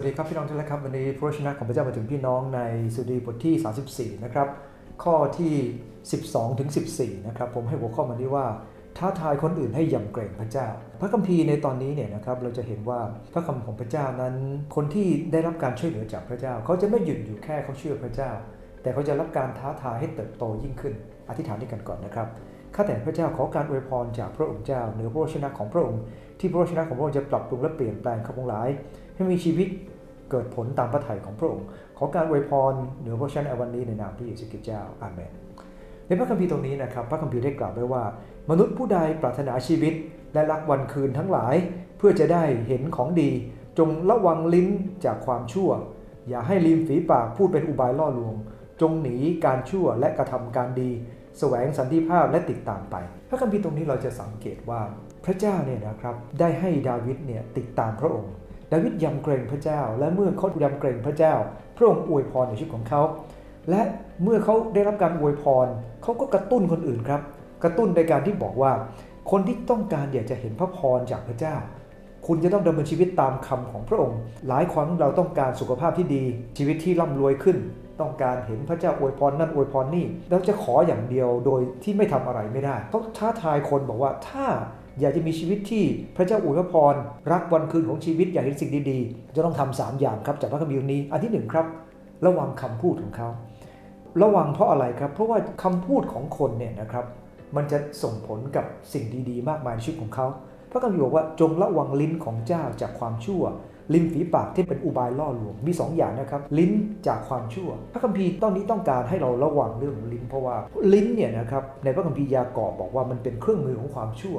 สวัสดีครับพี่น้องทุกท่านครับวันนี้พระวจนะของพระเจ้ามาถึงพี่น้องในสุดีบทที่ 34 นะครับ ข้อที่ 12ถึง14 นะครับ ผมให้หัวข้อมานี้ว่า ท้าทายคนอื่นให้ยำเกรงพระเจ้า พระคัมภีร์ในตอนนี้เนี่ยนะครับเราจะเห็นว่าพระคำของพระเจ้านั้น คนที่ได้รับการช่วยเหลือจากพระเจ้า เขาจะไม่หยุดอยู่แค่เขาเชื่อพระเจ้า แต่เขาจะรับการท้าทายให้เติบโตยิ่งขึ้น อธิษฐานด้วยกันก่อนนะครับข้าแต่พระเจ้าขอการอวยพรจากพระองค์เจ้าเหนือพระวจนะของพระองค์ ที่พระวจนะของพระองค์จะปรับปรุงและเปลี่ยนแปลงข้าพงหลาย ให้มีชีวิตเกิดผลตามพระทัยของพระองค์ ขอการอวยพรเหนือพระชนะวันนี้ในนามพระเยซูคริสต์เจ้าอาเมนในพระคัมภีร์ตรงนี้นะครับ พระคัมภีร์ได้กล่าวไว้ว่า มนุษย์ผู้ใดปรารถนาชีวิต และรักวันคืนทั้งหลาย เพื่อจะได้เห็นของดี จงระวังลิ้นจากความชั่ว อย่าให้ริมฝีปากพูดเป็นอุบายล่อลวง จงหนีการชั่วและกระทำการดี แสวงสันติภาพและติดตามไป พระคัมภีร์ตรงนี้เราจะสังเกตว่าพระเจ้าเนี่ยนะครับได้ให้ดาวิดเนี่ยติดตามพระองค์ ดาวิดยำเกรงพระเจ้า และเมื่อเขายำเกรงพระเจ้า พระองค์อวยพรในชีวิตของเขา และเมื่อเขาได้รับการอวยพรเขาก็กระตุ้นคนอื่นครับ กระตุ้นในการที่บอกว่า คนที่ต้องการอยากจะเห็นพระพรจากพระเจ้า คุณจะต้องดำเนินชีวิตตามคำของพระองค์ หลายครั้งเราต้องการสุขภาพที่ดี ชีวิตที่ร่ำรวยขึ้น ต้องการเห็นพระเจ้าอวยพรนั่นอวยพรนี่เราจะขออย่างเดียวโดยที่ไม่ทำอะไรไม่ได้เขาท้าทายคนบอกว่าถ้าอยากจะมีชีวิตที่พระเจ้าอวยพร รักวันคืนของชีวิตอยากเห็นสิ่งดีๆ จะต้องทำสามอย่างครับจากพระคัมภีร์นี้ อันที่หนึ่งครับ ระวังคำพูดของเขา ระวังเพราะอะไรครับ เพราะว่าคำพูดของคนเนี่ยนะครับ มันจะส่งผลกับสิ่งดีๆ มากมายในชีวิตของเขา พระคัมภีร์บอกว่าจงระวังลิ้นของเจ้าจากความชั่ว ลิ้นฝีปากที่เป็นอุบายล่อลวงมี2ออย่างนะครับ ลิ้นจากความชั่ว พระคัมภีร์ตอนนี้ต้องการให้เราระวังเรื่องลิ้น เพราะว่าลิ้นเนี่ยนะครับในพระคัมภีร์ยากอบบอกว่ามันเป็นเครื่องมือของความชั่ว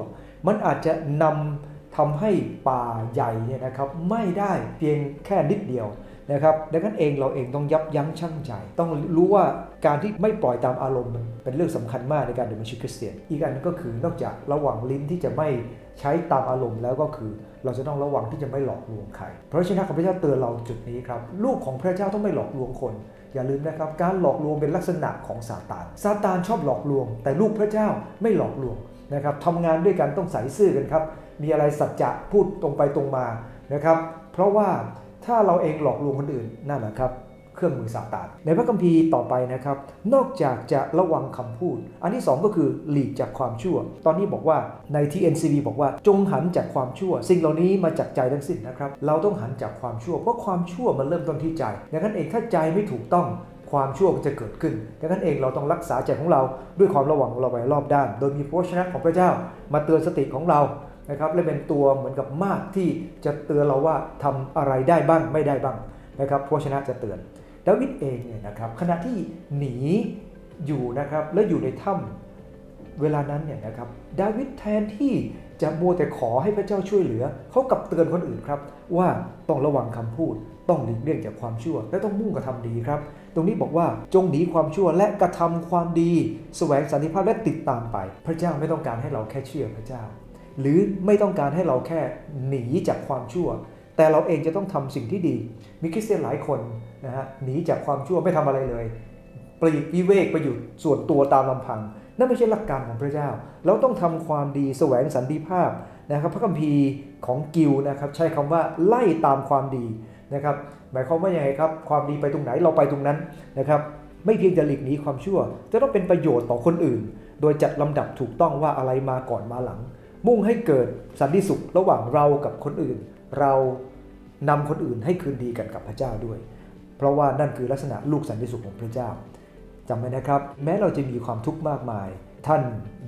มันอาจจะนำทำให้ป่าใหญ่เนี่ยนะครับไม่ได้เพียงแค่นิดเดียว นะครับดังนั้นเองเราเองต้องยับยั้งชั่งใจ ต้องรู้ว่าการที่ไม่ปล่อยตามอารมณ์มันเป็นเรื่องสำคัญมากในการดำเนินชีวิตคริสเตียน อีกอันก็คือนอกจากระวังลิ้นที่จะไม่ใช้ตามอารมณ์แล้วก็คือเราจะต้องระวังที่จะไม่หลอกลวงใครเพราะฉะนั้นพระเจ้าเตือนเราจุดนี้ครับ ลูกของพระเจ้าต้องไม่หลอกลวงคน อย่าลืมนะครับ การหลอกลวงเป็นลักษณะของซาตานซาตานชอบหลอกลวง แต่ลูกพระเจ้าไม่หลอกลวงนะครับทำงานด้วยกันต้องใส่ซื่อกันครับ มีอะไรสัจจะพูดตรงไปตรงมานะครับ เพราะว่า ถ้าเราเองหลอกลวงคนอื่นนั่นแหละครับ เครื่องมือซาตานในพระคัมภีร์ต่อไปนะครับ นอกจากจะระวังคำพูด อันที่ 2 ก็คือหลีกจากความชั่ว ตอนนี้บอกว่าใน TNCV บอกว่าจงหันจากความชั่ว สิ่งเหล่านี้มาจากใจทั้งสิ้นนะครับ เราต้องหันจากความชั่ว เพราะความชั่วมันเริ่มต้นที่ใจดังนั้นเองถ้าใจไม่ถูกต้องความชั่วก็จะเกิดขึ้น ดังนั้นเองเราต้องรักษาใจของเราด้วยความระวังของเราไว้รอบด้าน โดยมีพระวจนะของพระเจ้ามาเตือนสติของเรา นะครับและเป็นตัวเหมือนกับมากที่จะเตือนเราว่าทำอะไรได้บ้างไม่ได้บ้างนะครับเพราะชนะจะเตือนดาวิดเองเนี่ยนะครับขณะที่หนีอยู่นะครับและอยู่ในถ้ำเวลานั้นเนี่ยนะครับดาวิดแทนที่จะมัวแต่ขอให้พระเจ้าช่วยเหลือเขากลับเตือนคนอื่นครับ ว่าต้องระวังคำพูด ต้องหลีกเลี่ยงจากความชั่ว และต้องมุ่งกระทำดีครับ ตรงนี้บอกว่าจงหนีความชั่วและกระทำความดี แสวงสันติภาพและติดตามไป พระเจ้าไม่ต้องการให้เราแค่เชื่อพระเจ้า หรือไม่ต้องการให้เราแค่หนีจากความชั่ว แต่เราเองจะต้องทำสิ่งที่ดีมีคริสเตียนหลายคนนะฮะหนีจากความชั่วไม่ทำอะไรเลยปลีกวิเวกไปอยู่ส่วนตัวตามลำพัง นั่นไม่ใช่หลักการของพระเจ้า เราต้องทำความดีแสวงสันติภาพนะครับพระคัมภีร์ของกิลนะครับใช้คำว่าไล่ตามความดีนะครับหมายความว่าอย่างไรครับความดีไปตรงไหนเราไปตรงนั้นนะครับไม่เพียงจะหลีกหนีความชั่ว จะต้องเป็นประโยชน์ต่อคนอื่น โดยจัดลำดับถูกต้องว่าอะไรมาก่อนมาหลัง มุ่งให้เกิดสันติสุขระหว่างเรากับคนอื่น เรานำคนอื่นให้คืนดีกันกับพระเจ้าด้วย เพราะว่านั่นคือลักษณะลูกสันติสุขของพระเจ้าจำไว้นะครับ แม้เราจะมีความทุกข์มากมาย ท่าน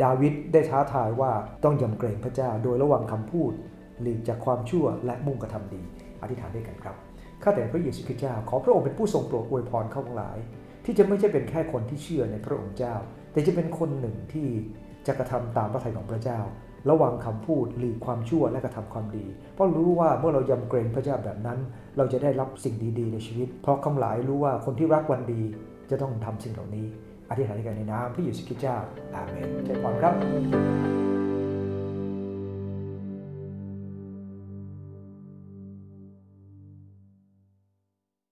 ดาวิดได้ท้าทายว่าต้องยำเกรงพระเจ้าโดยระวังคำพูดหลีกจากความชั่วและมุ่งกระทำดี อธิษฐานด้วยกันครับข้าแต่พระเยซูคริสต์เจ้าขอพระองค์เป็นผู้ทรงโปรดอวยพรเข้าทั้งหลาย ที่จะไม่ใช่เป็นแค่คนที่เชื่อในพระองค์เจ้า แต่จะเป็นคนหนึ่งที่จะกระทำตามพระทัยของพระเจ้า ระวังคำพูดหลีกความชั่วและกระทำความดี เพราะรู้ว่าเมื่อเรายำเกรงพระเจ้าแบบนั้น เราจะได้รับสิ่งดีๆในชีวิต เพราะคำหลายรู้ว่าคนที่รักวันดีจะต้องทำสิ่งเหล่านี้ อธิษฐานกันในนามพระเยซูคริสต์เจ้าอาเมนใจพรครับ